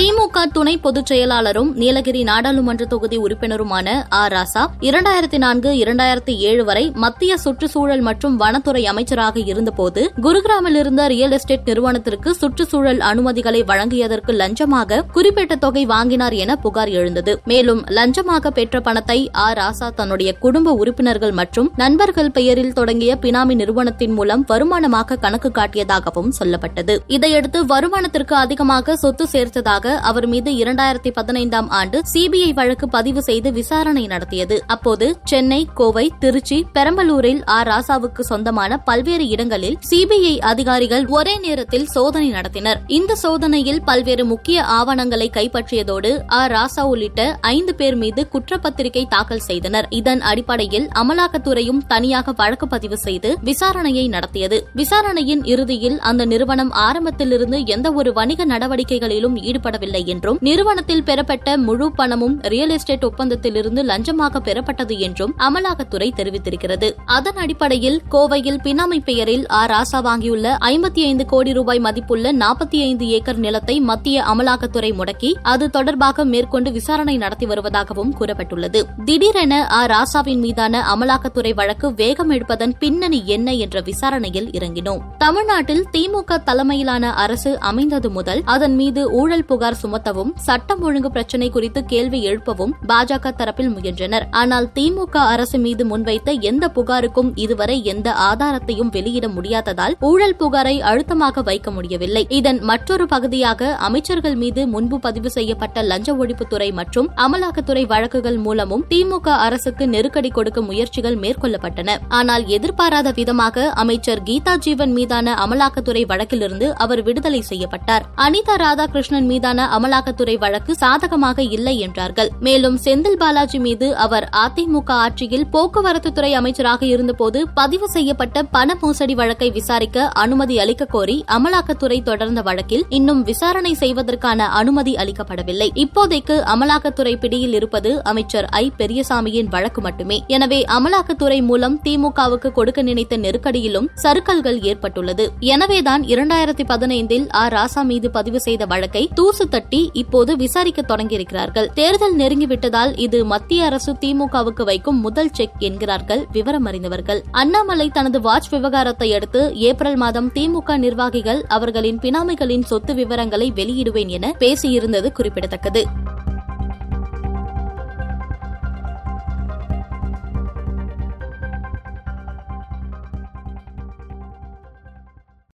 திமுக துணை பொதுச் செயலாளரும் நீலகிரி நாடாளுமன்ற தொகுதி உறுப்பினருமான ஆ. ராசா இரண்டாயிரத்தி நான்கு இரண்டாயிரத்தி ஏழு வரை மத்திய சுற்றுச்சூழல் மற்றும் வனத்துறை அமைச்சராக இருந்தபோது குருகிராமில் இருந்த ரியல் எஸ்டேட் நிறுவனத்திற்கு சுற்றுச்சூழல் அனுமதிகளை வழங்கியதற்கு லஞ்சமாக குறிப்பிட்ட தொகை வாங்கினார் என புகார் எழுந்தது. மேலும் லஞ்சமாக பெற்ற பணத்தை ஆ. ராசா தன்னுடைய குடும்ப உறுப்பினர்கள் மற்றும் நண்பர்கள் பெயரில் தொடங்கிய பினாமி நிறுவனத்தின் மூலம் வருமானமாக கணக்கு காட்டியதாகவும் சொல்லப்பட்டது. இதையடுத்து வருமானத்திற்கு அதிகமாக சொத்து சேர்த்ததாக அவர் மீது இரண்டாயிரத்தி பதினைந்தாம் ஆண்டு சிபிஐ வழக்கு பதிவு செய்து விசாரணை நடத்தியது. அப்போது சென்னை கோவை திருச்சி பெரம்பலூரில் ஆர் ராசாவுக்கு சொந்தமான பல்வேறு இடங்களில் சிபிஐ அதிகாரிகள் ஒரே நேரத்தில் சோதனை நடத்தினர். இந்த சோதனையில் பல்வேறு முக்கிய ஆவணங்களை கைப்பற்றியதோடு ஆர் ராசா உள்ளிட்ட ஐந்து பேர் மீது குற்றப்பத்திரிகை தாக்கல் செய்தனர். இதன் அடிப்படையில் அமலாக்கத்துறையும் தனியாக வழக்கு பதிவு செய்து விசாரணையை நடத்தியது. விசாரணையின் இறுதியில் அந்த நிறுவனம் ஆரம்பத்திலிருந்து எந்த ஒரு வணிக நடவடிக்கைகளிலும் ஈடுபட வழங்கப்படவில்லை என்றும் நிறுவனத்தில் பெறப்பட்ட முழு பணமும் ரியல் எஸ்டேட் ஒப்பந்தத்திலிருந்து லஞ்சமாக பெறப்பட்டது என்றும் அமலாக்கத்துறை தெரிவித்திருக்கிறது. அதன் அடிப்படையில் கோவையில் பினாமி பெயரில் ஆர் ராசா வாங்கியுள்ள ஐம்பத்தி ஐந்து கோடி ரூபாய் மதிப்புள்ள நாற்பத்தி ஐந்து ஏக்கர் நிலத்தை மத்திய அமலாக்கத்துறை முடக்கி அது தொடர்பாக மேற்கொண்டு விசாரணை நடத்தி வருவதாகவும் கூறப்பட்டுள்ளது. திடீரென ஆ. ராசாவின் மீதான அமலாக்கத்துறை வழக்கு வேகம் எடுப்பதன் பின்னணி என்ன என்ற விசாரணையில் இறங்கினோம். தமிழ்நாட்டில் திமுக தலைமையிலான அரசு அமைந்தது முதல் அதன் மீது ஊழல் புகார் புகார் சுமத்தவும் சட்டம் ஒழுங்கு பிரச்சினை குறித்து கேள்வி எழுப்பவும் பாஜக தரப்பில் முயன்றனர். ஆனால் திமுக அரசு மீது முன்வைத்த எந்த புகாருக்கும் இதுவரை எந்த ஆதாரத்தையும் வெளியிட முடியாததால் ஊழல் புகாரை அழுத்தமாக வைக்க முடியவில்லை. இதன் மற்றொரு பகுதியாக அமைச்சர்கள் மீது முன்பு பதிவு செய்யப்பட்ட லஞ்ச ஒழிப்புத்துறை மற்றும் அமலாக்கத்துறை வழக்குகள் மூலமும் திமுக அரசுக்கு நெருக்கடி கொடுக்க முயற்சிகள் மேற்கொள்ளப்பட்டன. ஆனால் எதிர்பாராத விதமாக அமைச்சர் கீதா ஜீவன் மீதான அமலாக்கத்துறை வழக்கிலிருந்து அவர் விடுதலை செய்யப்பட்டார். அனிதா ராதாகிருஷ்ணன் மீதான அமலாக்கத்துறை வழக்கு சாதகமாக இல்லை என்றார்கள். மேலும் செந்தில் பாலாஜி மீது அவர் அதிமுக ஆட்சியில் போக்குவரத்து துறை அமைச்சராக இருந்தபோது பதிவு செய்யப்பட்ட பண மோசடி வழக்கை விசாரிக்க அனுமதி அளிக்க கோரி அமலாக்கத்துறை தொடர்ந்த வழக்கில் இன்னும் விசாரணை செய்வதற்கான அனுமதி அளிக்கப்படவில்லை. இப்போதைக்கு அமலாக்கத்துறை பிடியில் இருப்பது அமைச்சர் ஐ. பெரியசாமியின் வழக்கு மட்டுமே. எனவே அமலாக்கத்துறை மூலம் திமுகவுக்கு கொடுக்க நினைத்த நெருக்கடியிலும் சறுக்கல்கள் ஏற்பட்டுள்ளது. எனவேதான் இரண்டாயிரத்தி பதினைந்தில் ஆர் ராசா மீது பதிவு செய்த வழக்கை தூசு தட்டி இப்போது விசாரிக்க தொடங்கியிருக்கிறார்கள். தேர்தல் நெருங்கிவிட்டதால் இது மத்திய அரசு திமுகவுக்கு வைக்கும் முதல் செக் என்கிறார்கள் விவரம் அறிந்தவர்கள் அண்ணாமலை தனது வாட்ச் விவகாரத்தை அடுத்து ஏப்ரல் மாதம் திமுக நிர்வாகிகள் அவர்களின் பினாமிகளின் சொத்து விவரங்களை வெளியிடுவேன் என பேசியிருந்தது குறிப்பிடத்தக்கது.